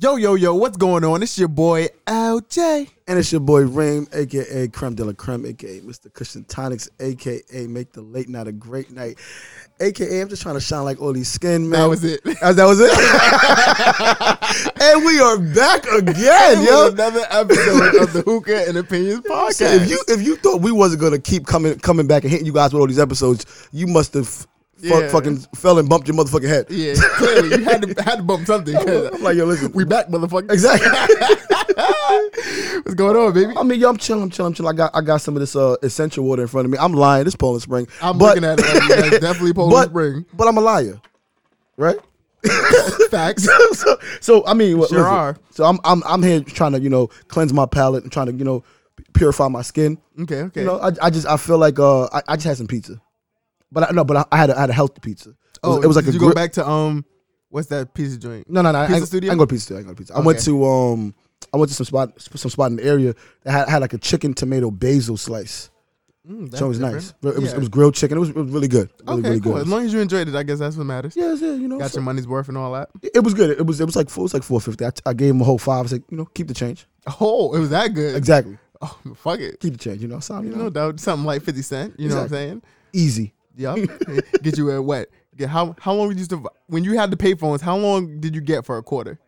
Yo, yo, yo, what's going on? It's your boy LJ. And it's your boy Reem, aka Creme de la Creme, aka Mr. Kush and Tonics, aka Make the Late Night a Great Night, aka I'm just trying to shine like all these skin, man. That was it. That, that was it. and we are back again, yo. Another episode of the Hookah and Opinions podcast. If you if you thought we wasn't gonna keep coming coming back and hitting you guys with all these episodes, you must have fu- Yeah. fucking fell and bumped your motherfucking head. yeah, clearly you had to had to bump something. I'm like, yo, listen. we back, motherfucker. Exactly. What's going on, baby? I mean, yo, I'm chilling, I'm chilling, I'm chilling. I got I got some of this uh, essential water in front of me. I'm lying. This Poland Spring. I'm but, looking at it. That's definitely Poland but, Spring. But I'm a liar, right? Facts. so, so I mean, what- Sure listen. are. So I'm I'm I'm here trying to you know cleanse my palate and trying to you know purify my skin. Okay, okay. You know, I, I just I feel like uh I, I just had some pizza, but I, no, but I, I had a, I had a healthy pizza. It was, oh, it was like did a you gri- go back to um, what's that pizza joint? No, no, no. I, Pizza I, Studio? I go to pizza. I go to pizza. I went Okay. to um I went to some spot some spot in the area that had, had like a chicken tomato basil slice. Mm, that's So it was different. nice. It was Yeah. it was grilled chicken. It was, it was really good. Really, okay, really cool. good. As long as you enjoyed it, I guess that's what matters. yeah, yeah, you know. Got so- your money's worth and all that. it was good. It was it was like four, it was like four fifty. I, I gave him a whole five. I was like, you know, keep the change. Oh, it was that good. Exactly. Oh, fuck it. Keep the change. You know, so, you know, No doubt, something like fifty cent. You know what I'm saying? easy. Yup. get you wet. Get how how long did you to when you had the payphones? How long did you get for a quarter?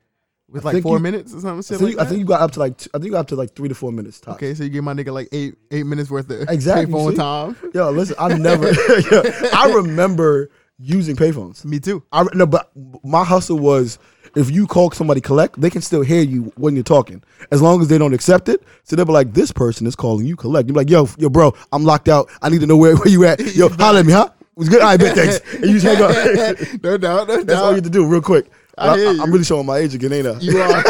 With I like four you- minutes or something I think, like I that. think you got up to like t- I think you got up to like three to four minutes tops. okay, so you gave my nigga like eight eight minutes worth of Exactly, payphone see? time. Yo, listen, I never. yo, I remember using payphones. Me too. I no, but my hustle was if you call somebody collect, they can still hear you when you're talking, as long as they don't accept it. So they'll be like, "This person is calling you collect." You're like, "Yo, yo, bro, I'm locked out. I need to know where, where you at. Yo, holler at me, huh? Was good. All right, bet thanks." And you just hang up. no doubt, no That's all you have to do, real quick. I hear you. am really showing my age again, ain't I? You are.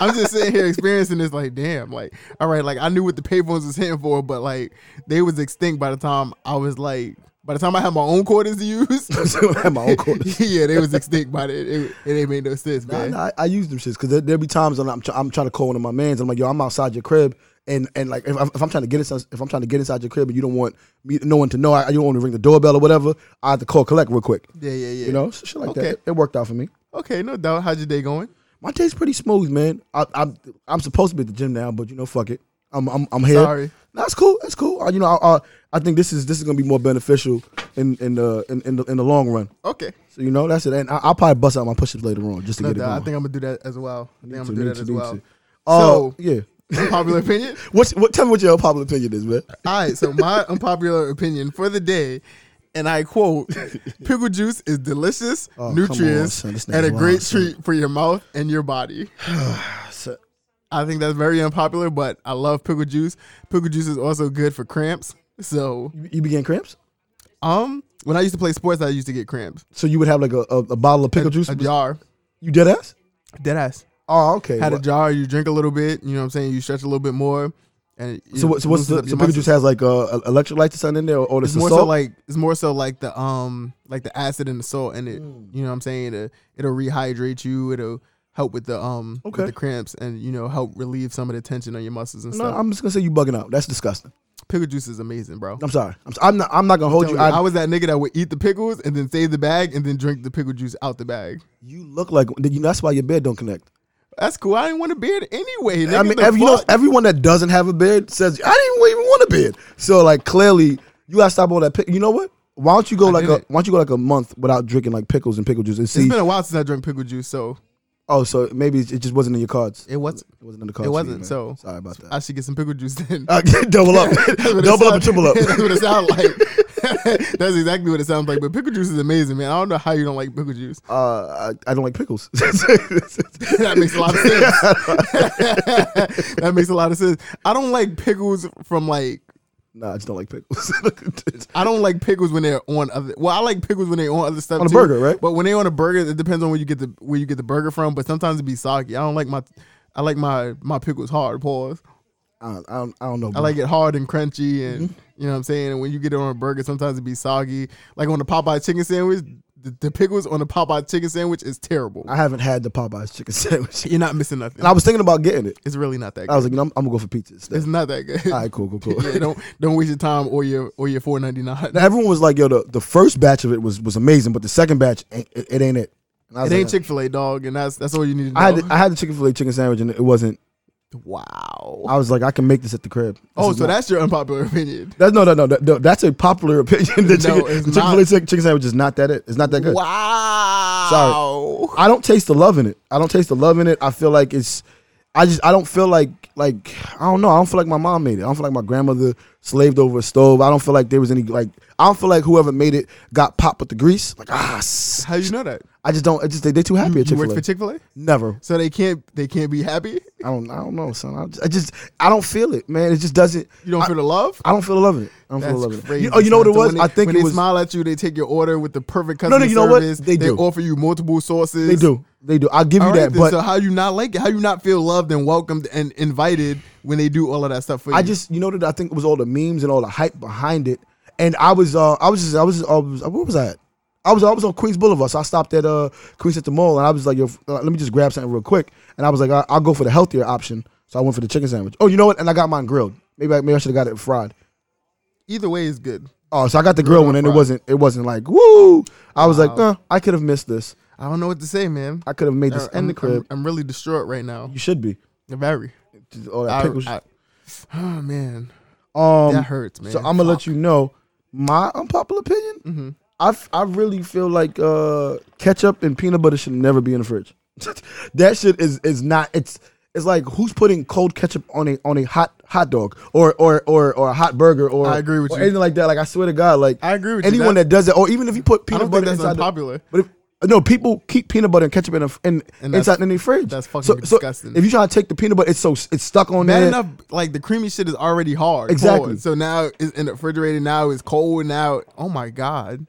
I'm just sitting here experiencing this. Like, damn. Like, all right. Like, I knew what the payphones was hitting for, but like, they was extinct by the time I was like. By the time I had my own quarters to use, So I have my own quarters. yeah, they was extinct by the it. It ain't made no sense, Nah, man. nah, I, I use them shits because there, there be times when I'm, try, I'm trying to call one of my mans. I'm like, yo, I'm outside your crib, and and like if, I'm- if I'm trying to get inside, if I'm trying to get inside your crib, and you don't want me, no one to know, I, you don't want to ring the doorbell or whatever, I have to call collect real quick. Yeah, yeah, yeah. You know, so shit like Okay. that. It, it worked out for me. Okay, no doubt. How's your day going? My day's pretty smooth, man. I, I'm I'm supposed to be at the gym now, but you know, fuck it. I'm I'm, I'm here. Sorry. That's cool. That's cool. Uh, you know, I, I I think this is this is gonna be more beneficial in in the in, in the in the long run. Okay. So you know, that's it. And I, I'll probably bust out my push-ups later on just to No get it doubt. I think I'm gonna do that as well. I think I'm gonna do that as well. to. Uh, So- yeah. Unpopular opinion. What's what? Tell me what your unpopular opinion is, man. All right. So my unpopular opinion for the day, and I quote: "Pickle juice is delicious, Oh, come on. And a wild, great son. treat for your mouth and your body." I think that's very unpopular, but I love pickle juice. Pickle juice is also good for cramps. So, you, you be getting cramps? um, when I used to play sports, I used to get cramps. So you would have like a, a, a bottle of pickle a, juice? a jar, You dead ass? dead ass. Oh, okay. Had a jar. You drink a little bit. You know what I'm saying. You stretch a little bit more. And it, so what? So what's the up so pickle juice has like uh, electrolytes or something in there, or, or It's the more salt? so like it's more so like the um like the acid and the salt in it. Mm. You know what I'm saying? It'll, it'll rehydrate you. It'll help with the um with the cramps and you know help relieve some of the tension on your muscles and no, stuff. I'm just gonna say you bugging out. That's disgusting. Pickle juice is amazing, bro. I'm sorry. I'm, I'm not. I'm not gonna hold you. you, I, I, was that nigga that would eat the pickles and then save the bag and then drink the pickle juice out the bag. you look like. That's why your bed don't connect. That's cool. I didn't want a beard anyway. Nigga, I mean, every, you know, everyone that doesn't have a beard says I didn't even want a beard. So like clearly, you gotta stop all that. Pick, you know what? Why don't you go I like a. Why don't you go like a month without drinking like pickles and pickle juice and see? it's been a while since I drank pickle juice, so oh, so maybe it just wasn't in your cards. it wasn't. It wasn't in the cards. it wasn't. man. So sorry about that. I should get some pickle juice then. Uh, double up, That's what it double up and triple up. That's what it sounds like. That's exactly what it sounds like. But pickle juice is amazing, man. I don't know how you don't like pickle juice. Uh, I, I don't like pickles. that makes a lot of sense. that makes a lot of sense. I don't like pickles from like nah, I just don't like pickles. I don't like pickles when they're on other. Well, I like pickles when they're on other stuff On a too, burger, right? But when they're on a burger, it depends on where you get the where you get the burger from. But sometimes it be soggy. I don't like my I like my my pickles hard. Pause. I, don't, I don't. I don't know. I like it hard and crunchy, and Mm-hmm. you know what I'm saying. And when you get it on a burger, sometimes it be soggy. Like on the Popeye chicken sandwich, the, the pickles on the Popeyes chicken sandwich is terrible. I haven't had the Popeyes chicken sandwich, You're not missing nothing. and I was thinking about getting it. It's really not that. Good. I was like, you know, I'm, I'm gonna go for pizza instead. It's not that good. All right, cool, cool, cool. yeah, don't don't waste your time or your or your four ninety nine. Now, everyone was like, yo, the, the first batch of it was was amazing, but the second batch, ain't, it, it ain't it. And I was It ain't Chick Fil A, dog, and that's that's all you need to know. I had the, I had the Chicken Fil A chicken sandwich and it wasn't. Wow. I was like, I can make this at the crib. This oh, so not- that's your unpopular opinion. That's no, no, no, no, no. That's a popular opinion. The No, chicken, it's the Chick Fil A not. chicken, chicken sandwich is not that. It. It's not that good. Wow. Sorry. I don't taste the love in it. I don't taste the love in it. I feel like it's. I just I don't feel like like I don't know. I don't feel like my mom made it. I don't feel like my grandmother slaved over a stove. I don't feel like there was any like. I don't feel like whoever made it got popped with the grease. Like ah, How you know that? I just don't. I just they they too happy at You Chick work Fil for Chick Fil A, Never. so they can't they can't be happy. I don't. I don't know, son. I just, I just I don't feel it, man. It just doesn't. You don't I, feel the love. I don't feel the love in it. I don't That's the love in it. crazy. You, oh, you know what it son. So was? they- I think when it they was. smile at you, they take your order with the perfect no, customer you know what? service. They do. offer you multiple sauces. They do. They do. I'll give you All right, that. But so how you not like it? How you not feel loved and welcomed and invited when they do all of that stuff for you? I just, you know, that I think it was all the memes and all the hype behind it. And I was, uh, I was just, I was, I was, where was I at? I was, I was on Queens Boulevard, so I stopped at uh Queens at the mall, and I was like, Yo, uh, let me just grab something real quick. And I was like, I- I'll go for the healthier option, so I went for the chicken sandwich. Oh, you know what? And I got mine grilled. Maybe, I, maybe I should have got it fried. Either way is good. Oh, so I got the grilled or one, and it wasn't, it wasn't like woo. I was like, Wow. uh, I could have missed this. I don't know what to say, man. I could have made this in the crib. I'm, I'm really distraught right now. you should be. Very. All that I- pickles. I- oh man, um, that hurts, man. so I'm gonna let you know my unpopular opinion. hmm I, I really feel like uh, ketchup and peanut butter should never be in the fridge. that shit is is not. It's it's like who's putting cold ketchup on a on a hot hot dog or or or, or a hot burger or I agree with or you. anything like that. Like I swear to God, like I agree with anyone you. that does it, or even if you put peanut butter that's inside. The, but if, no, people keep peanut butter and ketchup in a, in And inside in their fridge. that's fucking so, so disgusting. if you try to take the peanut butter, it's so it's stuck on Bad there. enough, like the creamy shit is already hard. Exactly. cold. So now it's in the refrigerator. Now it's cold. Now, oh my god,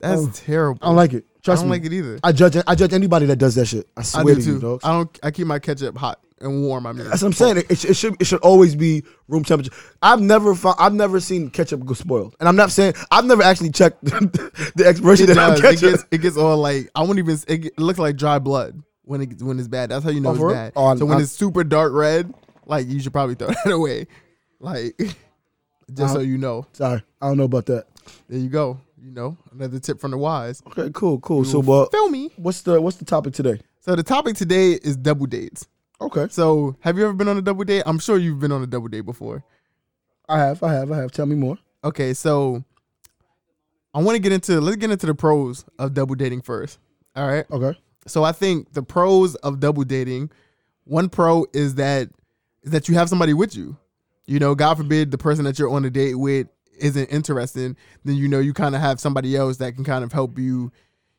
that's Oh, terrible. I don't like it. I Trust don't me. like it either. I judge I judge anybody that does that shit. I I swear do to you, too. dogs. I don't. I keep my ketchup hot and warm. I mean, That's what I'm saying. It, it, should- it should always be room temperature. I've never found, I've never seen ketchup go spoiled, and I'm not saying I've never actually checked the expiration it date on does. It ketchup. gets it gets all like I won't even. It, get- it looks like dry blood when it when it's bad. That's how you know Oh, it's real? bad. Oh, so when I- it's super dark red, like you should probably throw that away. Like just so Uh, you know. Sorry, I don't know about that. There you go. You know another tip from the wise. Okay, cool, cool. So, You well, feel me? what's the what's the topic today? So the topic today is double dates. Okay, So have you ever been on a double date? I'm sure you've been on a double date before. I have, I have, I have. Tell me more. Okay, so I want to get into let's get into the pros of double dating first. All right. Okay, So I think the pros of double dating, one pro is that is that you have somebody with you. You know, God forbid the person that you're on a date with isn't interesting, then you know you kind of have somebody else that can kind of help you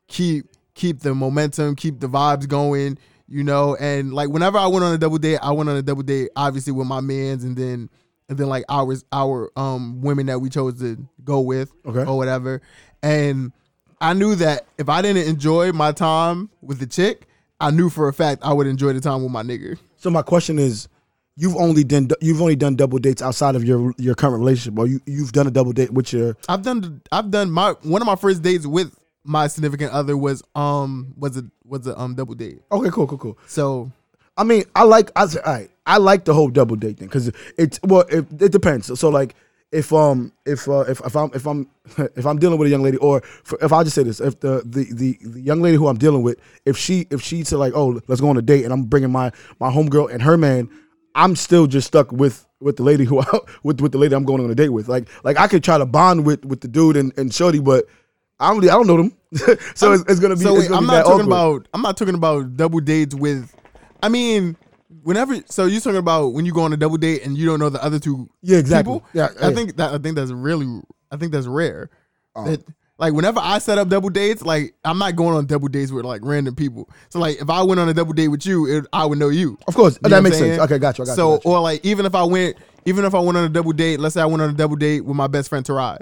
keep keep the momentum, keep the vibes going, you know. And like whenever I went on a double date, I went on a double date obviously with my mans and then and then like ours our um women that we chose to go with Okay. or whatever. And I knew that if I didn't enjoy my time with the chick, I knew for a fact I would enjoy the time with my nigga. so my question is, you've only done you've only done double dates outside of your your current relationship, or you you've done a double date with your I've done I've done my one of my first dates with my significant other was um was a was a um double date. okay, cool, cool, cool. So I mean, I like I right, I like the whole double date thing because it's well, it, it depends. So, so like if um if uh, if if I'm if I'm if I'm dealing with a young lady or for, if I just say this, if the, the the the young lady who I'm dealing with, if she if she said like, oh, let's go on a date, and I'm bringing my my homegirl and her man, I'm still just stuck with with the lady who I, with with the lady I'm going on a date with. Like like I could try to bond with with the dude and, and shorty, but I don't I don't know them, so it's, it's gonna be. so wait, gonna I'm be not talking awkward. about I'm not talking about double dates with I mean whenever so you're talking about when you go on a double date and you don't know the other two Yeah, exactly. people? Yeah, I yeah. think that I think that's really I think that's rare. Oh. That like whenever I set up double dates, like I'm not going on double dates with like random people. So like if I went on a double date with you, it, I would know you. Of course, You oh, that makes sense. Okay, got you. I got so you. got you. or like even if I went, even if I went on a double date, let's say I went on a double date with my best friend Tarai.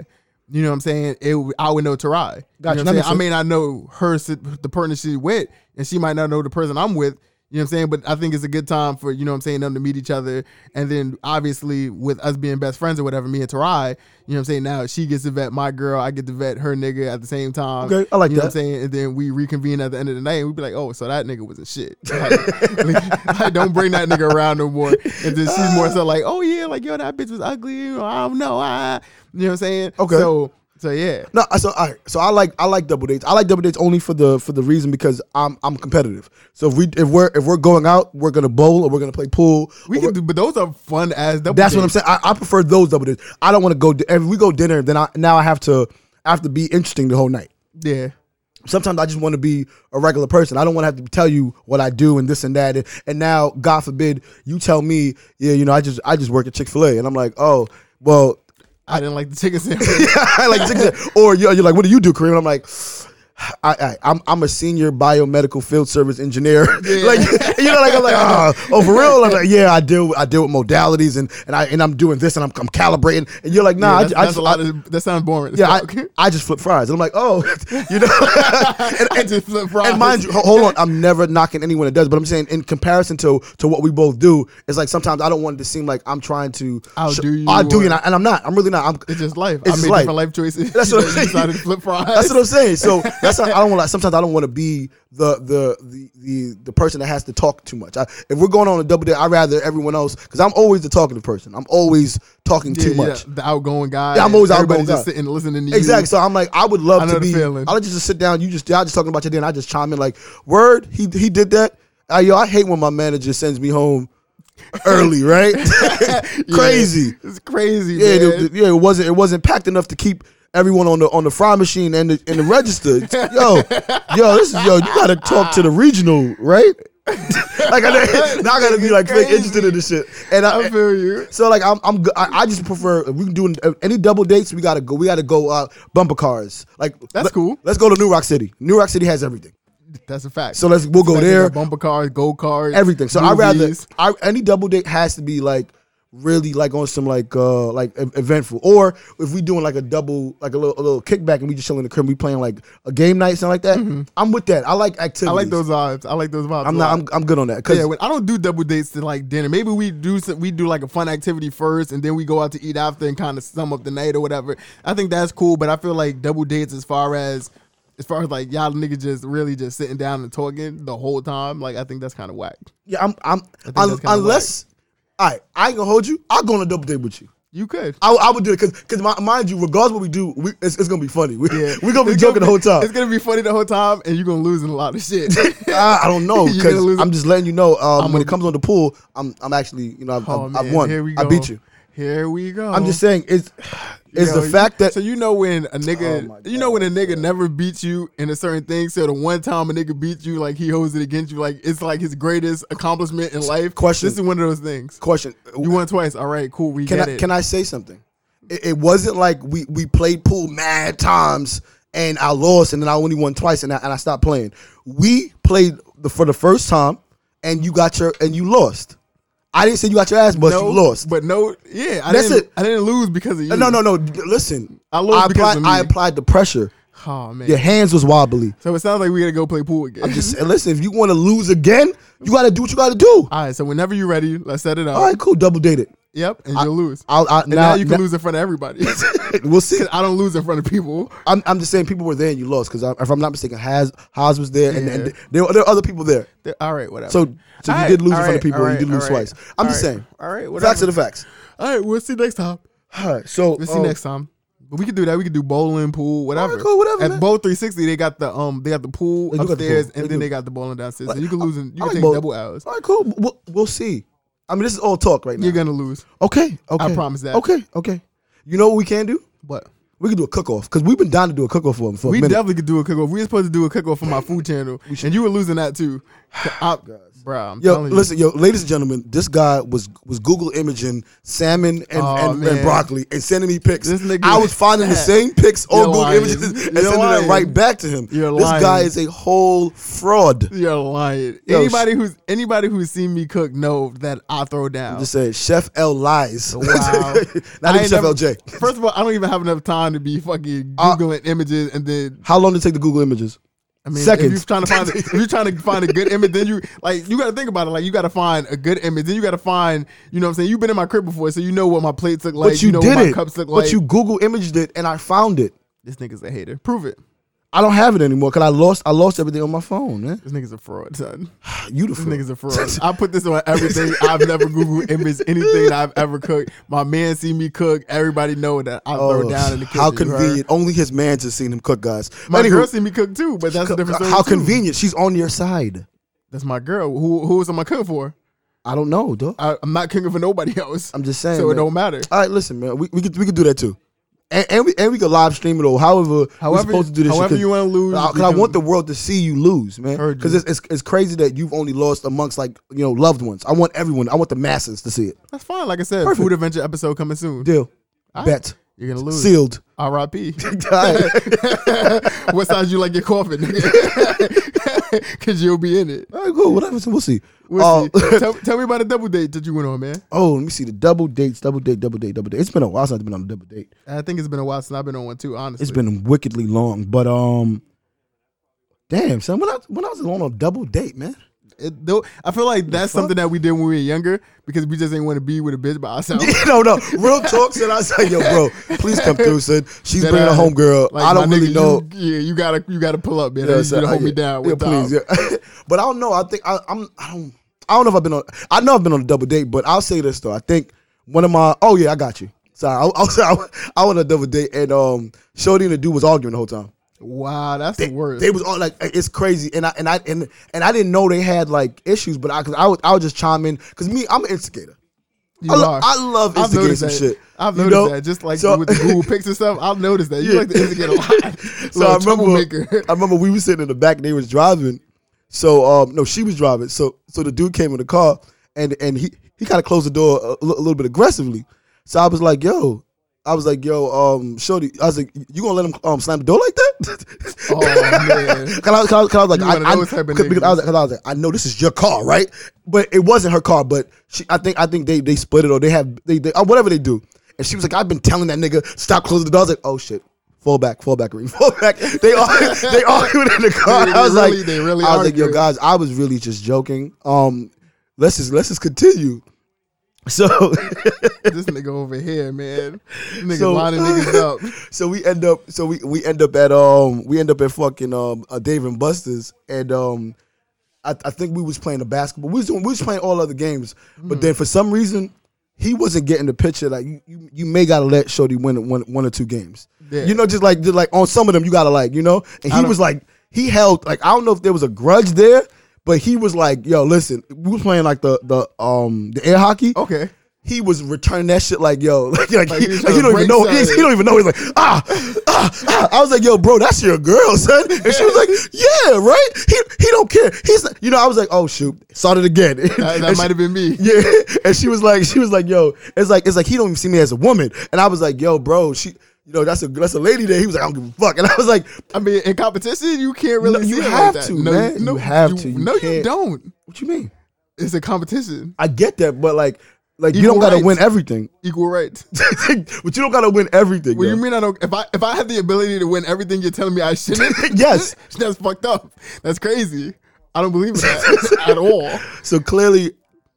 You know what I'm saying? It I would know Tarai. Gotcha, You know I'm makes saying? I may not know her the partner she's with, and she might not know the person I'm with. You know what I'm saying? But I think it's a good time for, you know what I'm saying, them to meet each other. And then obviously with us being best friends or whatever, me and Tarai, you know what I'm saying? Now she gets to vet my girl, I get to vet her nigga at the same time. Okay, I like you know that. what I'm saying? And then we reconvene at the end of the night and we be like, oh, so that nigga was a shit. Like, like, don't bring that nigga around no more. And then she's more so like, oh yeah, like yo, that bitch was ugly. I don't know. I, You know what I'm saying? Okay. So So yeah, No, so all right. So I like I like double dates. I like double dates only for the for the reason because I'm I'm competitive. So if we if we're if we're going out, we're gonna bowl or we're gonna play pool. we can do, but those are fun as double. That's what I'm saying. I, I prefer those double dates. I don't want to go. If we go dinner, then I now I have to I have to be interesting the whole night. Yeah, Sometimes I just want to be a regular person. I don't want to have to tell you what I do and this and that. And, and now, God forbid, you tell me, yeah, you know, I just I just work at Chick Fil A, and I'm like, oh, well, I didn't like the chicken sandwich. I like Chick-fil-A. or you're, you're like, what do you do, Kareem? And I'm like, I, I I'm I'm a senior biomedical field service engineer. like you know, like I'm like, oh, oh, for real? I'm like, yeah, I deal I deal with modalities and and I and I'm doing this and I'm, I'm calibrating. And you're like, nah, Yeah, I, that's, I that's just a lot I- of. That sounds boring. yeah, I. I just flip fries. And I'm like, oh, you know. and, I just flip fries. and mind you, hold on, I'm never knocking anyone that does, but I'm saying in comparison to to what we both do, it's like sometimes I don't want it to seem like I'm trying to Outdo you I do you, and, I, and I'm not. I'm really not. I'm, It's just life. It's I just made life. different life choices. That's what I'm saying. flip fries. That's what I'm saying. So that's how, I don't want. to Sometimes I don't want to be the the the the the person that has to talk too much. I, if we're going on a double date, I'd rather everyone else because I'm always the talkative person. I'm always talking Yeah, too yeah, much. the outgoing guy. Yeah, I'm always outgoing just guy. sitting listening to you. Exactly. So I'm like, I would love I to be. feeling. I'll let you just sit down. You just y'all just talking about your day, and I just chime in like, "Word, he he did that." Uh, yo, I hate when my manager sends me home early. Right? Crazy. It's crazy, Yeah, man. it, yeah. It wasn't. It wasn't packed enough to keep everyone on the on the fry machine and the and the register. yo, yo, this is yo. You gotta talk to the regional, right? like I, now I gotta be like fake interested in this shit. And I, I feel you. so like I'm I'm I, I just prefer if we can do any double dates. We gotta go. We gotta go uh, bumper cars. Like That's cool. Let's go to New Roc City. New Roc City has everything. That's a fact. So let's we'll go there. bumper cars, go cars, Everything. So I rather. I, any double date has to be like really like on some like uh like eventful. Or if we doing like a double like a little a little kickback and we just chilling in the crib, we playing like a game night something like that. I'm with that. I like activities. Mm-hmm. I like those vibes. I like those vibes. I'm not. I'm, I'm good on that. Cause yeah, I don't do double dates to like dinner. Maybe we do some, we do like a fun activity first, and then we go out to eat after and kind of sum up the night or whatever. I think that's cool, but I feel like double dates as far as as far as like y'all niggas just really just sitting down and talking the whole time. Like I think that's kind of whack. yeah, I'm. I'm un- unless. All right, I ain't gonna hold you. I'll go on a double date with you. You could. I, I would do it because, because mind you, regardless what we do, we, it's, it's gonna be funny. We, Yeah, we're gonna be It's joking the whole time. It's gonna be funny the whole time, and you're gonna lose in a lot of shit. I, I don't know because I'm just letting you know. Um, when it comes on the pool, I'm I'm actually you know I've, oh I've, man, I've won. Here we I beat you. Here we go. I'm just saying it's it's Yo, the fact that so you know when a nigga Oh my you know when a nigga never beats you in a certain thing so the one time a nigga beats you like he holds it against you like it's like his greatest accomplishment in life Question. this is one of those things question. you won twice all right cool we can get I it can I say something? It, it wasn't like we we played pool mad times and I lost and then I only won twice and I, and I stopped playing. We played the, for the first time and you got your and you lost. I didn't say you got your ass but no, you lost. but no yeah I That's didn't it. I didn't lose because of you no, no, no. Listen, I lost because applied. of me. I applied the pressure. oh man Your hands was wobbly. so it sounds like we gotta go play pool again Just and listen. If you want to lose again, you got to do what you got to do. all right so whenever you're ready let's set it up All right, cool. Double dated. Yep and you'll lose I'll, I, and now, now, you can now- lose in front of everybody We'll see. I don't lose in front of people I'm, I'm just saying people were there and you lost because if I'm not mistaken, Haz Haz was there and, and Yeah. there, there were other people there. all right whatever So so you All did lose in all front of people all and you did lose all right. twice. I'm All just right, saying. all right Facts whatever are the facts. all right we'll see next time All right, so We'll see um, next time. But we could do that. We could do bowling, pool, whatever. cool, whatever, At man. Bowl 360, they got the um, they got the pool They got the upstairs, pool. They and then do. they got the bowling downstairs. Like, and you can lose, in, you I can like take both. double hours. All right, cool. We'll, we'll see. I mean, this is all talk right now. You're gonna lose. okay, okay. I promise that. Okay, okay. You know what we can do? But We can do a cook off because we've been down to do a cook off for, for we a minute. We definitely could do a cook off. We were supposed to do a cook off for my food channel, and you were losing that too. I, bro, I'm Yo, telling you. listen, yo, ladies and gentlemen, this guy was was Google imaging salmon and, Oh, and, and broccoli and sending me pics. I was finding the same pics on Google lying. images and You're sending lying. them right back to him. You're this lying. guy is a whole fraud. You're lying. Yo, anybody who's anybody who's seen me cook know that I throw down. Just say Chef L lies. Wow. Not even Chef never- LJ. First of all, I don't even have enough time to be fucking Uh, googling images and then How long did it take to Google images? I mean, Seconds. if you're trying to find if you're trying to find a good image, then you like you got to think about it. Like you got to find a good image, then you got to find you know what I'm saying. You've been in my crib before, so you know what my plates look like. but you, know did what my it. cups look but like. But you Google imaged it, and I found it. this nigga's a hater. Prove it. I don't have it anymore because I lost I lost everything on my phone, man. This nigga's a fraud, son. You the This fraud. nigga's a fraud. I put this on everything. I've never Googled image anything that I've ever cooked. My man see me cook. Everybody know that I throw Oh, down in the kitchen. how convenient! Only his man has seen him cook, guys. My Anywho, girl see me cook too, but that's a different story. how too. convenient! She's on your side. That's my girl. Who who am I cooking for? I don't know, dog. I, I'm not cooking for nobody else. I'm just saying. so it don't matter. All right, listen, man. We, we could we could do that too, and, and we and we could live stream it or however we're However, supposed to do this. however you want to lose. Because you I want the world to see you lose, man. Because it's, it's it's crazy that you've only lost amongst like you know loved ones. I want everyone. I want the masses to see it. That's fine. Like I said, Perfect. food adventure episode coming soon. Deal. All right. You're gonna lose. Sealed. R.I.P. What size you like your coffin? Because you'll be in it. All right, cool. Whatever. So we'll see. We'll Uh, see. tell, tell me about the double date that you went on, man. oh, let me see the double dates. Double date. Double date. Double date. It's been a while since I've been on a double date. I think it's been a while since I've been on one too. Honestly, It's been wickedly long, but um, damn, son. When I when I was on a double date, man. It, though, I feel like that's something that we did when we were younger because we just didn't want to be with a bitch by ourselves. no, no. Real talk, Said I said, yo, bro, please come through, son. She's That bringing a ass. home girl. Like, I don't really nigga, know. You, yeah, you gotta you gotta pull up, man. Yeah, you to hold I- me down. Yeah, please. Yeah. but I don't know. I think I, I'm. I don't. I don't know if I've been on. I know I've been on a double date, but I'll say this though. I think one of my. Oh yeah, I got you. Sorry, I, I was. I, I went on a double date, and um, Shorty and the dude was arguing the whole time. Wow, that's the worst. They was all like, it's crazy, and I and I and, and I didn't know they had like issues, but I cause I would I would just chime in because me I'm an instigator. you I, lo- are. I love instigating some that. shit. I've you noticed know? that. Just like So- with the Google Pics and stuff, I've noticed that. You Yeah. like to instigate a lot. So I remember. I remember we were sitting in the back. and They was driving. So um, no, she was driving. So so the dude came in the car and and he he kind of closed the door a, a little bit aggressively. So I was like, yo. I was like, yo, um, Shorty, I was like, you gonna let him um, slam the door like that? Oh man. Cause I, cause I cause I was like, I, I, those type of cause, because I was, niggas. cause I was like, I know this is your car, right? But it wasn't her car. But she, I think, I think they they split it or they have they, they or whatever they do. And she was like, I've been telling that nigga stop closing the door. I was like, oh shit, fall back, fall back, Reem, fall back. They all they argued in the car. They- I was they like, they really I was like, yo, guys, I was really just joking. Um, let's just let's just continue. So this nigga over here, man. This nigga So- lining niggas up. so we end up so we we end up at um we end up at fucking um uh, Dave and Buster's and um I, I think we was playing the basketball. We was doing we was playing all other games, but then for some reason he wasn't getting the picture. Like you you, you may gotta let Shorty win one one or two games. Yeah. You know, just like just like on some of them you gotta like you know. And he was like he held like I don't know if there was a grudge there. But he was like, "Yo, listen, we was playing like the the um the air hockey Okay. he was returning that shit like yo, like, like, Like he, he like, he don't even know. He, he don't even know. He's like ah, ah, ah. I was like, yo, bro, that's your girl, son. And she was like, yeah, right. He he don't care. He's you know. I was like, oh shoot, started again. That, And that might have been me. yeah, and she was like, she was like, yo, it's like it's like he don't even see me as a woman. And I was like, yo, bro, she. You know that's a that's a lady there. He was like, I don't give a fuck, and I was like, I mean, in competition, you can't really No, you have like to, no, man. No, You have to. You no, you can't. don't. "What you mean?" It's a competition. I get that, but like, like you don't gotta rights. win everything, Equal rights. but you don't gotta win everything. What yo. you mean I don't? If I if I have the ability to win everything, you're telling me I shouldn't? Yes. that's fucked up. That's crazy. I don't believe that at all. So clearly,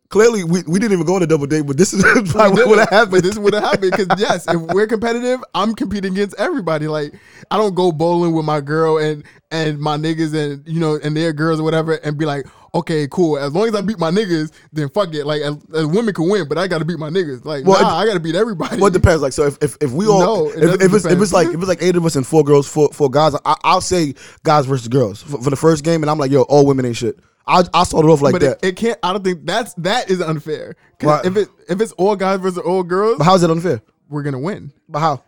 clearly we, we didn't even go on a double date, but this is probably what didn't, happened. But this would have happened because yes, if we're competitive, I'm competing against everybody. Like I don't go bowling with my girl and and my niggas and you know and their girls or whatever and be like, okay, cool. As long as I beat my niggas, then fuck it. Like as, as women can win, but I got to beat my niggas. Like Well, nah, it- I got to beat everybody. well, it depends. Like, so if, if, if we all, No, it if, if it's if it's like if it's like eight of us and four girls, four four guys, I, I'll say guys versus girls for, for the first game, and I'm like, yo, all women ain't shit. I I start it off like but that. it, it can't. I don't think that's that is unfair. 'Cause if it if it's all guys versus all girls, but how's it unfair? we're gonna win But how?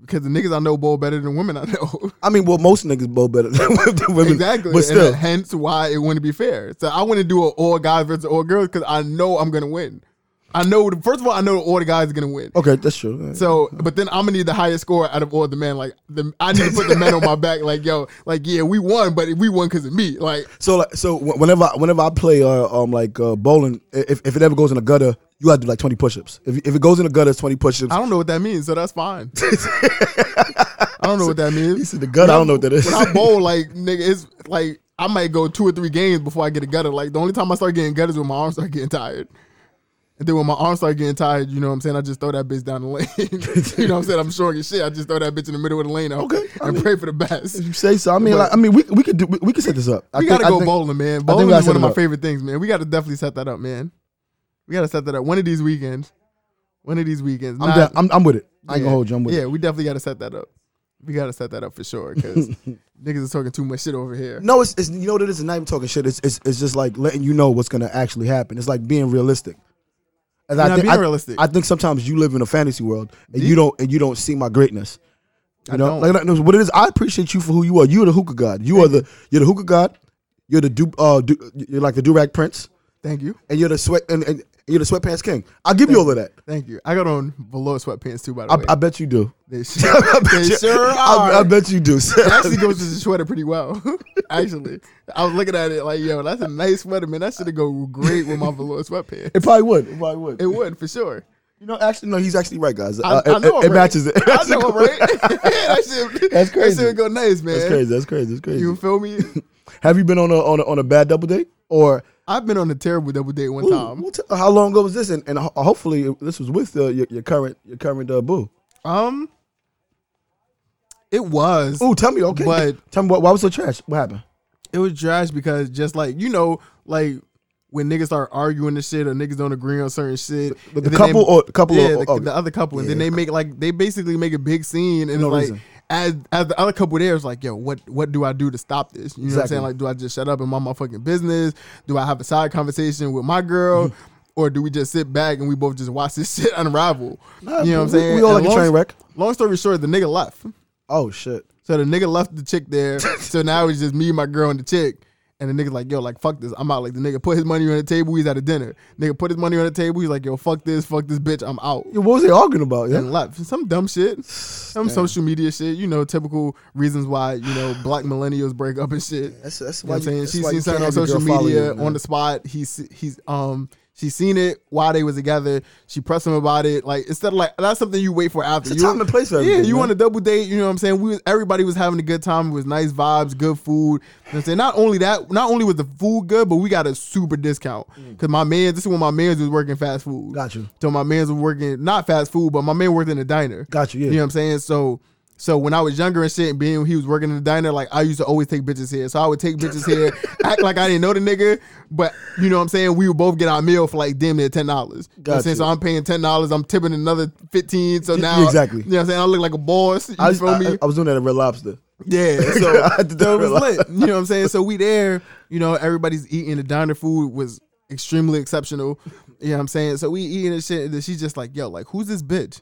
because the niggas I know bowl better than women I know. I mean, well, most niggas both better than women, Exactly. But And still, hence why it wouldn't be fair. So I want to do an all guys versus all girls because I know I'm gonna win. I know. First of all, I know all the guys are gonna win. okay, that's true. So, but then I'm gonna need the highest score out of all the men. Like, the, I need to put the men on my back. Like, yo, like, yeah, we won, but we won because of me. Like, So like so whenever I- whenever I play uh, um like uh, bowling, if, if it ever goes in a gutter, you gotta do like twenty push-ups. If, if it goes in a gutter, it's twenty push-ups. I don't know what that means, so that's fine. I don't know what that means. He said the gutter. I don't know what that is. When I bowl, like, nigga, it's like I might go two or three games before I get a gutter. Like, the only time I start getting gutters when my arms start getting tired. And then when my arms start getting tired, you know what I'm saying? I just throw that bitch down the lane. you know what I'm saying? I'm short as shit. I just throw that bitch in the middle of the lane Okay, I and mean- pray for the best. You say so, I mean, But- like, I mean, we we could do we, we could set this up. I We think- gotta I go think- bowling, man. Bowling is one of my up. favorite things, man. We gotta definitely set that up, man. We gotta set that up one of these weekends. One of these weekends. I'm, Not- I'm I'm with it. I ain't Yeah. gonna hold you. I'm with yeah, it. we definitely gotta set that up. We gotta set that up for sure because niggas is talking too much shit over here. No, it's, it's you know what it is. It's not even talking shit. It's, it's it's just like letting you know what's gonna actually happen. It's like being realistic. And You're not think being I, realistic. I think sometimes you live in a fantasy world and you don't and you don't see my greatness. You I know, don't. like, what it is. I appreciate you for who you are. You're the hookah god. You are the you're the hookah god. You're the du, uh, du, you're like the durag prince, Thank you. and you're the sweat and, and you're the sweatpants king. I'll give you all of that. Thank you. I got on velour sweatpants too, by the I, way. I bet you do. they sure, I bet they you, sure are. I, I bet you do. it actually goes to the sweater pretty well. actually, I was looking at it like, yo, that's a nice sweater, man. That should go great with my velour sweatpants. it probably would. It probably would. It would for sure. you know, actually, no. He's actually right, guys. I, Uh, I it- know, it, it right? matches it. I know, right? that shit, That's That crazy. shit would go nice, man. That's crazy. That's crazy. That's crazy. You feel me? Have you been on a on a, on a bad double date or I've been on a terrible double date one Ooh, time. well, t- how long ago was this? And, and ho- hopefully this was with uh, your, your current your current uh, boo. Um, it was. Oh, tell me, okay, But- tell me what, why was so trash? What happened? It was trash because just like you know, like when niggas start arguing and shit, or niggas don't agree on certain shit. But the couple they- or couple yeah, or, the, oh, the other couple, and then they make like they basically make a big scene, and No like reason. As as the other couple there is like, yo, what what do I do to stop this? You know what I'm saying? Like, do I just shut up and mind my fucking business? Do I have a side conversation with my girl? Mm-hmm. Or do we just sit back and we both just watch this shit unravel? Nah, you know what I'm saying? We all And like a train wreck. Long story short, the nigga left. Oh shit. So the nigga left the chick there. so now it's just me, my girl, and the chick. And the nigga's like, yo, like, fuck this. I'm out. Like, the nigga put his money on the table. He's at a dinner. Nigga put his money on the table. He's like, yo, fuck this. Fuck this bitch. I'm out. Yo, what was they arguing about? Yeah. And left. Some dumb shit. Some Damn. social media shit. You know, typical reasons why, you know, black millennials break up and shit. That's that's You why what I'm saying? She's seen something on can't have your social media you, on the spot. He's he's um she's seen it while they was together. She pressed him about it. Like instead of like that's something you wait for after. It's You- time and place for yeah, you man. want a double date, you know what I'm saying? We was everybody was having a good time. It was nice vibes, good food. You know I'm saying? Not only that, not only was the food good, but we got a super discount. Cause my man, this is when my man was working fast food. Mm. Got you. So my man's was working not fast food, but my man worked in a diner. Got you. Yeah. You know what I'm saying? So so when I was younger and shit, and being he was working in the diner, like I used to always take bitches here. So I would take bitches here, act like I didn't know the nigga, but you know what I'm saying? We would both get our meal for like damn near ten dollars. You know I'm Got saying? you. So I'm paying ten dollars, I'm tipping another fifteen. So now exactly. You know what I'm saying? I look like a boss. You I, feel I, me? I was doing that at Red Lobster. Yeah, so, I did that so it was lit. You know what I'm saying? So we there, you know, everybody's eating. The diner food was extremely exceptional. You know what I'm saying? So we eating and shit, and then she's just like, yo, like, who's this bitch?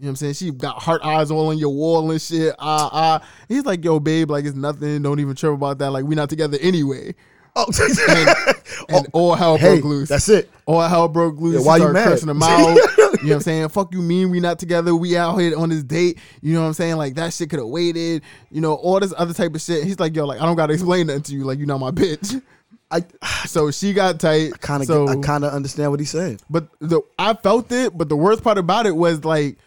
You know what I'm saying? She got heart eyes all on your wall and shit. Ah, ah. He's like, yo, babe, like, it's nothing. Don't even trip about that. Like, we not together anyway. Oh, And all hell hey, broke loose. that's it. All hell broke loose. Yeah, why you mad? cursing him out. you know what I'm saying? Fuck you mean we not together. We out here on this date. You know what I'm saying? Like that shit could have waited. You know, all this other type of shit. He's like, yo, like I don't gotta explain nothing to you. Like you not my bitch. I So she got tight. kind of so, I kind of understand what he's saying. but the I felt it, but the worst part about it was like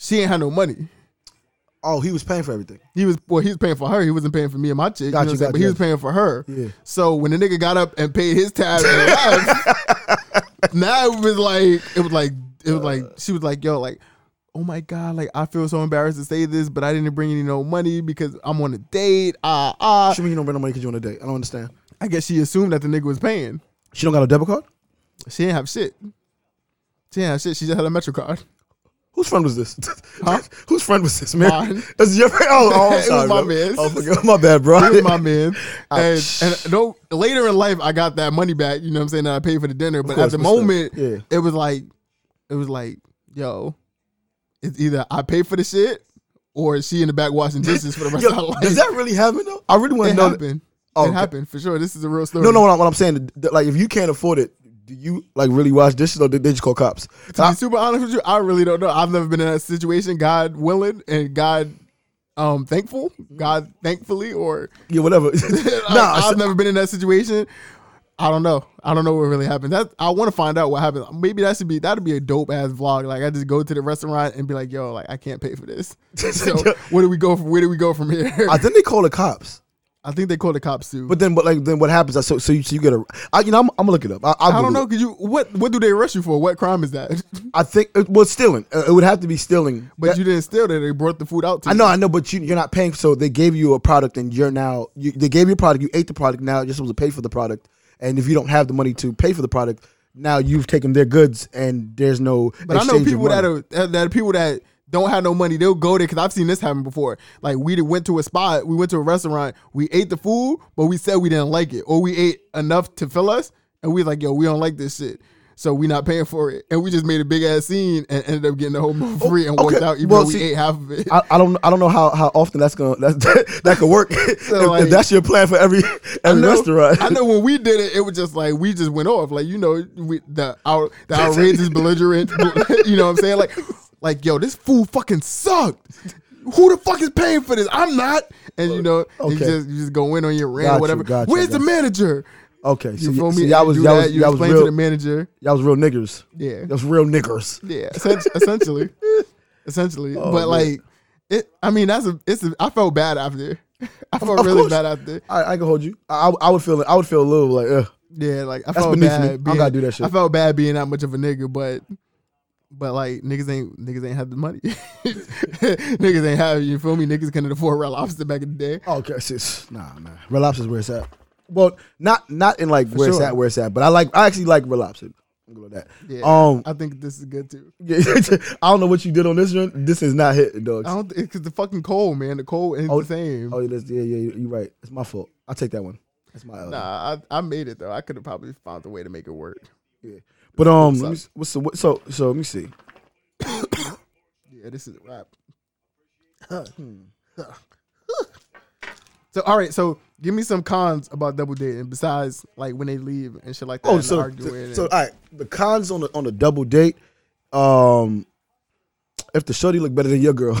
she ain't had no money. Oh, he was paying for everything. He was well, he was paying for her. He wasn't paying for me and my chick. Got you know you, what I'm saying? got But he was paying for her. Yeah. So when the nigga got up and paid his tab now it was like it was like it was like she was like, yo, like, oh my God, like I feel so embarrassed to say this, but I didn't bring any no money because I'm on a date. Ah ah. What you mean you don't bring no money because you on a date? I don't understand. I guess she assumed that the nigga was paying. She don't got a debit card. She didn't have shit. She didn't have shit. She just had a Metro card. Whose friend was this? Huh? Whose friend was this, man? Mine. That's your friend. Oh, oh I'm It was sorry, my man's. Oh, forget- my bad, bro. He was my man. And, and no, later in life, I got that money back. You know what I'm saying? That I paid for the dinner. But course, at the moment, yeah. it was like, it was like, yo, it's either I pay for the shit or is she in the back washing dishes for the rest Yo, of her life. does that really happen though? I really want to know. that- Oh, it okay. happened for sure. This is a real story. No, no. What I'm, what I'm saying, like, if you can't afford it, do you like really wash dishes or did they just call cops? To be super honest with you, I really don't know. I've never been in that situation. God willing and God um thankful. God thankfully or yeah, whatever. Nah, I've never been in that situation. I don't know. I don't know what really happened. That I want to find out what happened. Maybe that should be that'd be a dope ass vlog. Like I just go to the restaurant and be like, "Yo, like I can't pay for this." So where do we go? From, where do we go from here? I think they call the cops. I think they call the cops too. But then, but like, then what happens? So, so you, so you get a. I, you know, I'm, I'm gonna look it up. I, I'll I don't know. it. Cause you what what do they arrest you for? What crime is that? I think it was stealing. Uh, It would have to be stealing. but That- you didn't steal that. They brought the food out to I you. know, I know, but you, you're not paying. So they gave you a product, and you're now. You, they gave you a product. You ate the product. Now you're supposed to pay for the product. And if you don't have the money to pay for the product, now you've taken their goods, and there's no. But I know exchange of people that are that, that are people that don't have no money. They'll go there because I've seen this happen before. Like we went to a spot, we went to a restaurant, we ate the food, but we said we didn't like it, or we ate enough to fill us, and we like, yo, we don't like this shit. So we not paying for it, and we just made a big ass scene and ended up getting the whole meal free and walked okay. out, even Well, though we see, ate half of it. I, I don't. I don't know how, how often that's gonna that that could work. if, like- if that's your plan for every I every know, restaurant. I know when we did it, it was just like we just went off. Like you know, we, the our the outrageous belligerent. you know what I'm saying? Like, like yo, this food fucking sucked. Who the fuck is paying for this? I'm not. And you know, you just you just go in on your rant Got or whatever. got you, Where's the you. manager? Okay, You so, feel me? so y'all was y'all that, was you y'all was explain to the manager. y'all was real niggers. Yeah, Y'all was real niggers. yeah, essentially, essentially. Oh, but man. like, it. I mean, that's a. It's. A, I felt bad after. I felt Of really course. bad after. I, I can hold you. I, I would feel I would feel a little like ugh. Yeah, like I That's felt bad. me. I gotta do that shit. I felt bad being that much of a nigga, but but like niggas ain't niggas ain't have the money. niggas ain't have you feel me. Niggas couldn't afford Red Lobster back in the day. Oh, okay, sis. Nah, man. Red Lobster's where it's at. Well, not not in like where it's at, where it's at, but I like I actually like Red Lobster. I'm good with that. Yeah, Um, I think this is good too. Yeah, I don't know what you did on this one. This is not hitting, dogs. I don't because the fucking cold man. The cold ain't Oh, the same. Oh, yeah, yeah, yeah, you're right. It's my fault. I'll take that one. That's my. Uh, Nah, I, I made it though. I could have probably found a way to make it work. But um, What's let me, what's the what, so so let me see. Yeah, this is a wrap. so all right, so give me some cons about double dating besides like when they leave and shit like that. Oh, so arguing so and- all right. The cons on the on the double date. Um, if the shorty look better than your girl, like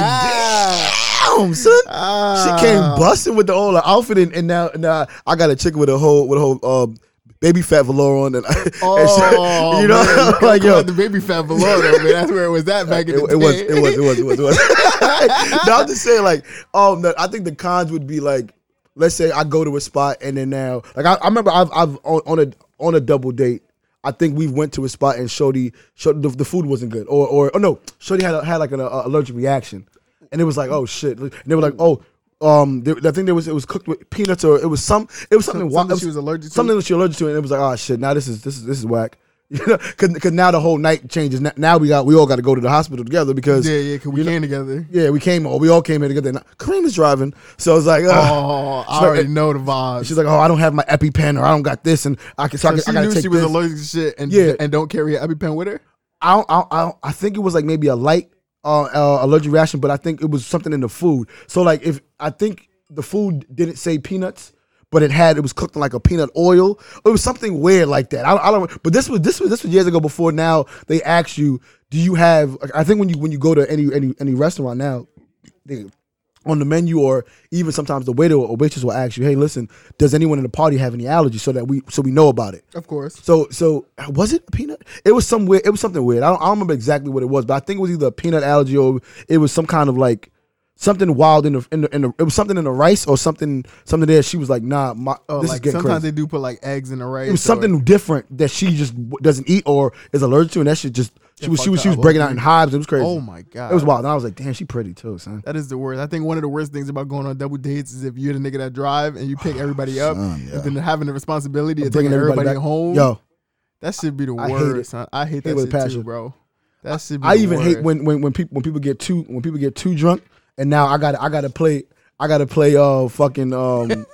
damn, son. Ah. She came busting with the whole outfit, and, and now now I got a chick with a whole with a whole um, baby fat velour on, and, and she- Oh, you know, man, you like yo, the baby fat though, man. That's where it was at back in it, the it was, day. it was, it was, it was, it was. no, I'm just saying, like, um, the, I think the cons would be like, let's say I go to a spot and then now, like, I, I remember I've, I've on, on a on a double date. I think we went to a spot and Shorty, Shorty the, the food wasn't good, or or oh no, Shorty had a, had like an uh, allergic reaction, and it was like, oh shit, and they were like, oh. Um, they, I think there was it was cooked with peanuts or it was some it was something, Something wa- she was allergic to? something that she allergic to and it was like oh shit now this is this is this is whack you know because now the whole night changes now, now we got we all got to go to the hospital together because yeah, yeah, cause we came together. yeah, we came. Oh, we all came here together. And Kareem is driving, so it's like, uh, Oh, I already like- know the vibes. she's like, oh, I don't have my EpiPen or I don't got this, and I can. So, I, so can, I she gotta knew take she was this. allergic to shit and Yeah. and don't carry an EpiPen with her. I, don't, I, don't, I, don't, I think it was like maybe a light uh, uh, allergic reaction, but I think it was something in the food. So like, if I think the food didn't say peanuts. But it had it was cooked in like a peanut oil. It was something weird like that. I, I don't. But this was this was this was years ago. Before now, they ask you, do you have? I think when you when you go to any any any restaurant now, they, on the menu or even sometimes the waiter or waitress will ask you, "Hey, listen, does anyone in the party have any allergies?" So that we so we know about it. Of course. So so was it a peanut? It was some weird. It was something weird. I don't, I don't remember exactly what it was, but I think it was either a peanut allergy or it was some kind of like something wild in the in the, in the it was something in the rice or something something there. She was like, "Nah, my, Oh, this like is getting sometimes crazy." they do put like eggs in the rice. It was something different that she just doesn't eat or is allergic to, and that shit just she was she was she was breaking out in hives. It was crazy. Oh my god. It was wild. And I was like, "Damn, she pretty too, son." That is the worst. I think one of the worst things about going on double dates is if you're the nigga that drive and you pick everybody up, Son, yeah. and then having the responsibility of Bringing taking everybody, everybody home. Yo, that should be the I hate worst. it. son. I hate Hate that shit too, bro. That should be. I even hate when when when people when people get too when people get too drunk, and now I got I got to play. I gotta play uh fucking um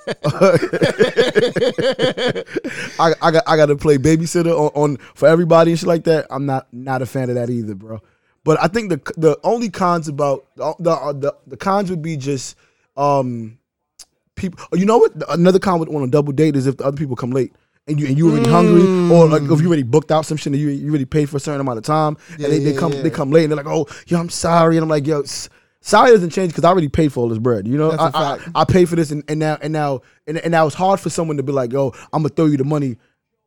I I got I gotta play babysitter on, on for everybody and shit like that. I'm not not a fan of that either, bro. But I think the the only cons about the the the, cons would be just um people. You know what? Another con with on a double date is if the other people come late. And you and you already hungry, or like if you already booked out some shit and you you already paid for a certain amount of time, Yeah, and they, they yeah, come yeah. they come late and they're like, oh, yo, I'm sorry, and I'm like, yo, s- sorry doesn't change because I already paid for all this bread. You know, I, I. I paid for this, and, and now and now and, and now it's hard for someone to be like, yo, I'm gonna throw you the money,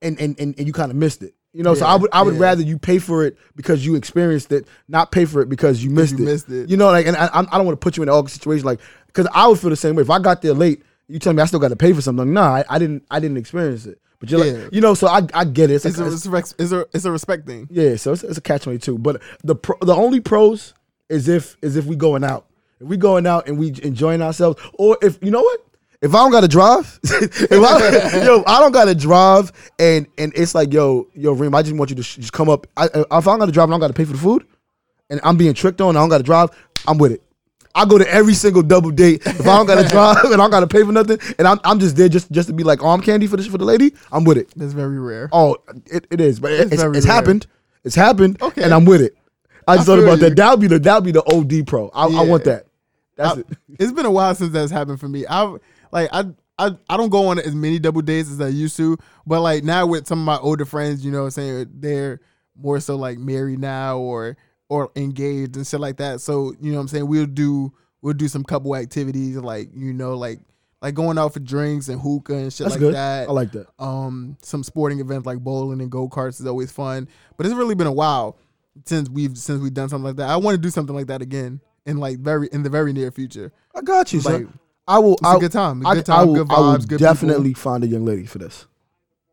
and and and, and you kind of missed it. You know, so I would I would yeah. rather you pay for it because you experienced it, not pay for it because you missed you it. missed it. You know, like, and I, I'm- don't want to put you in an awkward situation. Like, because I would feel the same way. If I got there late, you tell me I still got to pay for something. Nah, I, I didn't. I didn't experience it. But you're Yeah. like, you know, so I I get it. It's, like- a, it's, a, it's, a, it's a respect thing. yeah, so it's, it's a catch twenty two. But the pro, the only pros is if is if we going out. If we going out and we enjoying ourselves, or if you know what, if I don't got to drive, if I, yo, I don't got to drive, and and it's like yo, yo, Reem, I just want you to sh- just come up. I, if I don't got to drive, and I don't got to pay for the food, and I'm being tricked on, I don't got to drive, I'm with it. I go to every single double date if I don't got to drive and I don't got to pay for nothing, and I'm, I'm just there just just to be like oh, arm candy for this for the lady. I'm with it. That's very rare. Oh, it, it is, but It's it's, it's happened. It's happened, Okay. and I'm with it. I just I thought about you. that. That'll be the that'll be the OD pro. I, I want that. That's I- it. it's been a while since that's happened for me. I like I I I don't go on as many double dates as I used to, but like now with some of my older friends, you know, I'm saying they're more so like married now or or engaged and shit like that. So you know, what I'm saying we'll do we'll do some couple activities like you know like like going out for drinks and hookah and shit That's like good. that. I like that. um some sporting events like bowling and go karts is always fun. But it's really been a while since we've since we've done something like that. I want to do something like that again in like very in the very near future. I got you, Like, son. I will. a I, good time. A I, good I time, will, good I will good definitely find a young lady for this.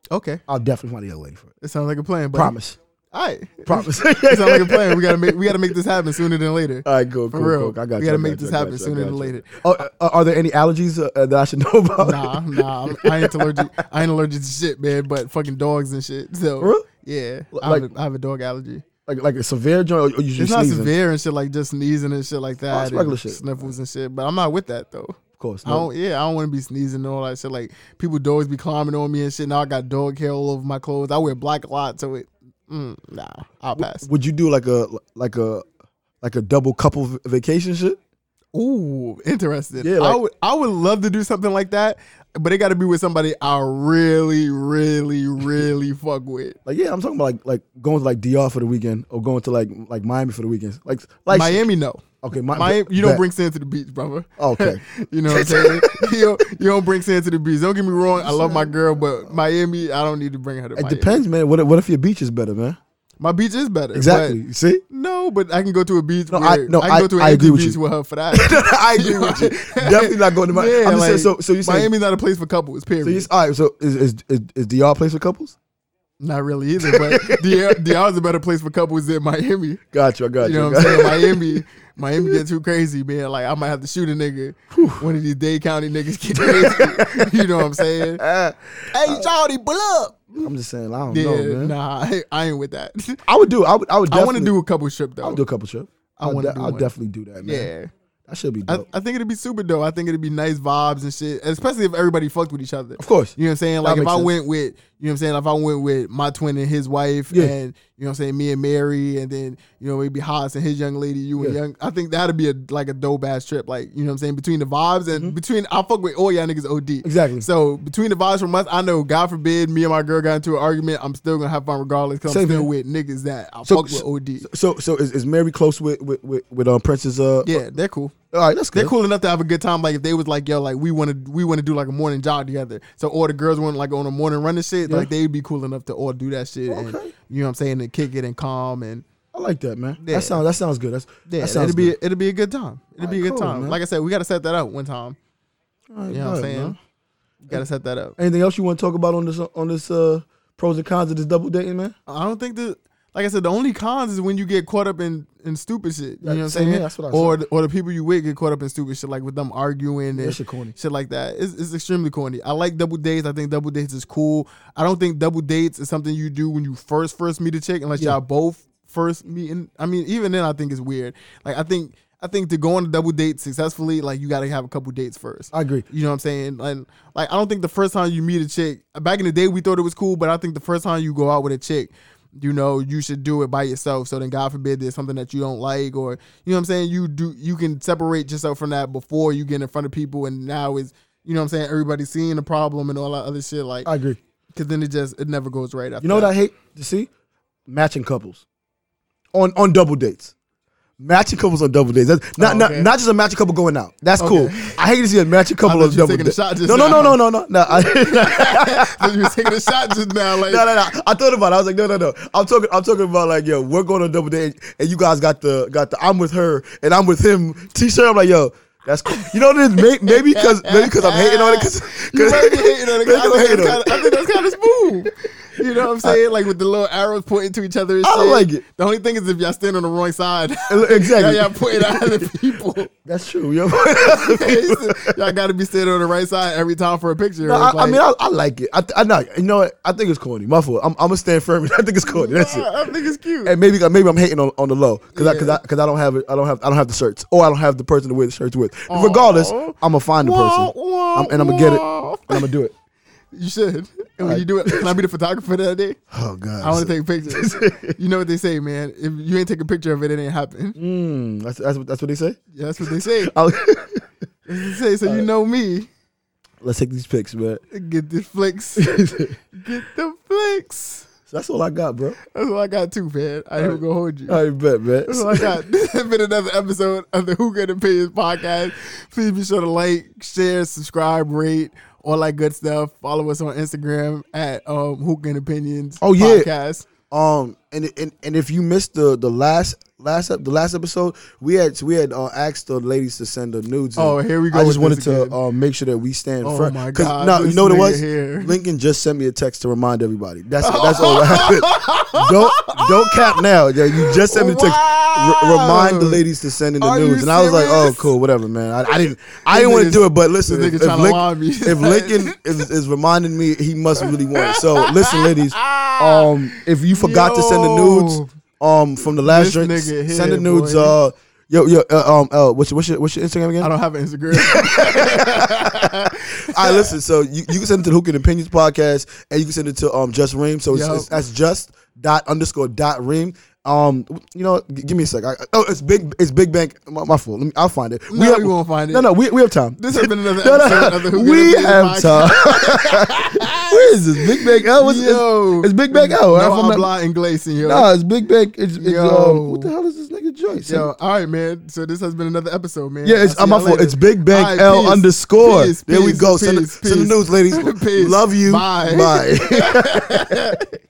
Okay, I'll definitely find a young lady for it. it sounds like a plan. But Promise. All right, Promise. it sounds like a plan. We gotta make we gotta make this happen sooner than later. All right, cool, For cool, real, cool. I got you. we you. gotta make this you, happen you, sooner than later. Oh, uh, are there any allergies uh, that I should know about? Nah, nah, I'm- I ain't allergic. I ain't allergic to shit, man. But fucking dogs and shit. So For real? yeah, I, have a, I have a dog allergy. Like like a severe joint, or you just It's not sneezing? severe and shit like just sneezing and shit like that. it's regular shit. Sniffles and shit. But I'm not with that though. Of course. I No. don't. Yeah, I don't want to be sneezing and all that shit. Like people dogs be climbing on me and shit. Now I got dog hair all over my clothes. I wear black a lot, so it. Mm, nah, I'll pass. Would you do like a like a like a double couple vacation shit? Ooh, interested. Yeah, I would. I would love to do something like that, but it got to be with somebody I really, really, really fuck with. Like yeah, I'm talking about like like going to like DR for the weekend or going to like like Miami for the weekends. Like like Miami, no. Okay, Mi- Miami, you don't bet. bring sand to the beach, brother. Oh, okay. you know what I'm saying? you, don't, you don't bring sand to the beach. Don't get me wrong. I love my girl, but Miami, I don't need to bring her to the beach. It Miami. depends, man. What what if your beach is better, man? My beach is better. Exactly. but- see? no, but I can go to a beach. No, where, I- no, I can I- go to an I agree with beach you. with her for that. I agree with you. Definitely not going to Miami. Yeah, I'm just saying. So so you Miami's not a place for couples. Period. so you, all right? So is is is, is DR a place for couples? not really either. But DR, DR is a better place for couples than Miami. Gotcha. I got You you. know what I'm saying? Miami, Miami get too crazy, man. Like I might have to shoot a nigga. One of these Dade County niggas get crazy. you know what I'm saying? Hey, Charlie, pull up. I'm just saying. I don't Yeah, know, man. nah, I, I ain't with that. I would do. I would. I would. I want to do a couple trip though. I'll do a couple trip. I I'll, wanna de- I'll one. definitely do that, man. yeah. That should be I, dope. I think it'd be super dope. I think it'd be nice vibes and shit, especially if everybody fucked with each other. of course. You know what I'm saying? Like if I sense. went with, you know what I'm saying? If I went with my twin and his wife, Yeah. and you know what I'm saying, me and Mary, and then you know maybe Haas and his young lady, you and young. I think that'd be a like a dope ass trip. Like you know what I'm saying? Between the vibes and Mm-hmm. between I fuck with all y'all niggas OD. Exactly. So between the vibes from us, I know God forbid me and my girl got into an argument, I'm still gonna have fun regardless because I'm still here. with niggas that I So- fuck with OD. So so is, is Mary close with with with, with um, Princess? Uh, yeah, they're cool. All right, that's good. They're cool enough to have a good time. Like if they was like, yo, like we want to, we want to do like a morning jog together. So all the girls want like on a morning running shit. Yeah. Like they'd be cool enough to all do that shit. And, Okay. You know what I'm saying? And kick it and calm and I like that, man. Yeah. That sounds that sounds good. That's yeah, that sounds it'll be good. it'll be a good time. It'll be a good cool, time. man. Like I said, we got to set that up one time. Right, You know what I'm saying? man. Got to set that up. Anything else you want to talk about on this on this uh, pros and cons of this double dating, man? I don't think that. Like I said, the only cons is when you get caught up in, in stupid shit. You Yeah, know what I'm saying? here, that's what I or the, or the people you with get caught up in stupid shit, like with them arguing That and shit corny. shit like that. It's, it's extremely corny. I like double dates. I think double dates is cool. I don't think double dates is something you do when you first first meet a chick, unless Yeah. y'all both first meeting. I mean, even then, I think it's weird. Like I think I think to go on a double date successfully, like you got to have a couple dates first. I agree. You know what I'm saying? And like I don't think the first time you meet a chick, back in the day we thought it was cool, but I think the first time you go out with a chick, you know, you should do it by yourself. So then God forbid there's something that you don't like or you know what I'm saying, you do you can separate yourself from that before you get in front of people and now is you know what I'm saying, everybody's seeing the problem and all that other shit like I agree. cuz then it just it never goes right after You know what. I hate to see? Matching couples on on double dates. Matching couples on double dates. That's not, Oh, not okay. not just a matching couple going out. That's cool. I hate to see a matching couple on double were taking a dates. No, no, no, no, no, no, no. I, you was taking a shot just now like no, no, no. I thought about it. I was like, no, no, no. I'm talking. I'm talking about like, yo, we're going on double date, and you guys got the got the I'm with her and I'm with him T-shirt. I'm like, yo, That's cool. You know what it is? Maybe because maybe because I'm hating on it. Cause, You might be hating on it. I think, hating on it. kinda, I think that's kind of smooth. You know what I'm saying? Like with the little arrows pointing to each other. And I shit. like it. The only thing is if y'all stand on the wrong side. Exactly. y'all, y'all pointing at other people. That's true. y'all got to be standing on the right side every time for a picture. No, I, I mean, I, I like it. I, I know. You know what? I think it's corny. My fault. I'm, I'm gonna stand firm. I think it's corny. That's it. I think it's cute. And maybe maybe I'm hating on, on the low because I because I, cause I don't have it. I don't have I don't have the shirts or I don't have the person to wear the shirts with. Regardless, I'm gonna find the person Wah, wah, I'm- and I'm gonna get it and I'm gonna do it. You should. And when you do it, can I be the photographer that day? Oh God. I want to take pictures. you know what they say, man. If you ain't take a picture of it, it ain't happen. Mm, that's that's what that's what they say. Yeah, that's what they say. That's what they say. So you know me. let's take these pics, man. Get the flicks. Get the flicks. So that's all I got, bro. That's all I got too, man. I ain't even gonna hold you. I bet, man. That's all I got. This has been another episode of the Hookah and Opinions podcast. Please be sure to like, share, subscribe, rate, all that good stuff. Follow us on Instagram at um, Hookah and Opinions. Oh, yeah. podcast. Um, and and and if you missed the the last last the last episode, we had we had uh, asked the ladies to send the nudes. Oh, here we go I just wanted to uh, make sure that we stand Oh firm. my God, No, you know what it was? here. Lincoln just sent me a text to remind everybody. That's that's all. that happened. don't don't cap now. Yeah, you just sent me a text. R- remind the ladies to send in the Are nudes, and I was like, oh, cool, whatever, man. I, I didn't I didn't want to do it, but listen, if, if, tryna Lin- lie me. if Lincoln is, is reminding me, he must really want it. So listen, ladies, um, if you forgot to send the nudes, Yo. Um, from the last drink, send the nudes. boy. Uh, yo, yo, uh, um, uh, what's your, what's your what's your Instagram again? I don't have an Instagram. All right, listen. So you, you can send it to the Hookah and Opinions podcast, and you can send it to um just Reem. So it's, it's that's just dot underscore dot Reem. Um, you know, g- give me a sec. I, oh, it's big. It's Big Bank. My, my fault. Let me, I'll find it. No, we won't find it. No, no, we, we have time. This has been another No, no, episode of the Good we have time. Where is this? Big Bank L? What's, Yo. it's, it's Big Bank L. No, I'm from I'm that- blind glazing, yo. Nah, it's Big Bank. It's, it's Yo. um, what the hell is this nigga Joyce? Yo, all right, man. So this has been another episode, man. Yeah, it's see my fault. It's Big Bank All right, L peace. underscore. Peace, there we peace, go. Send, send the news, ladies. Love you. Bye. Bye.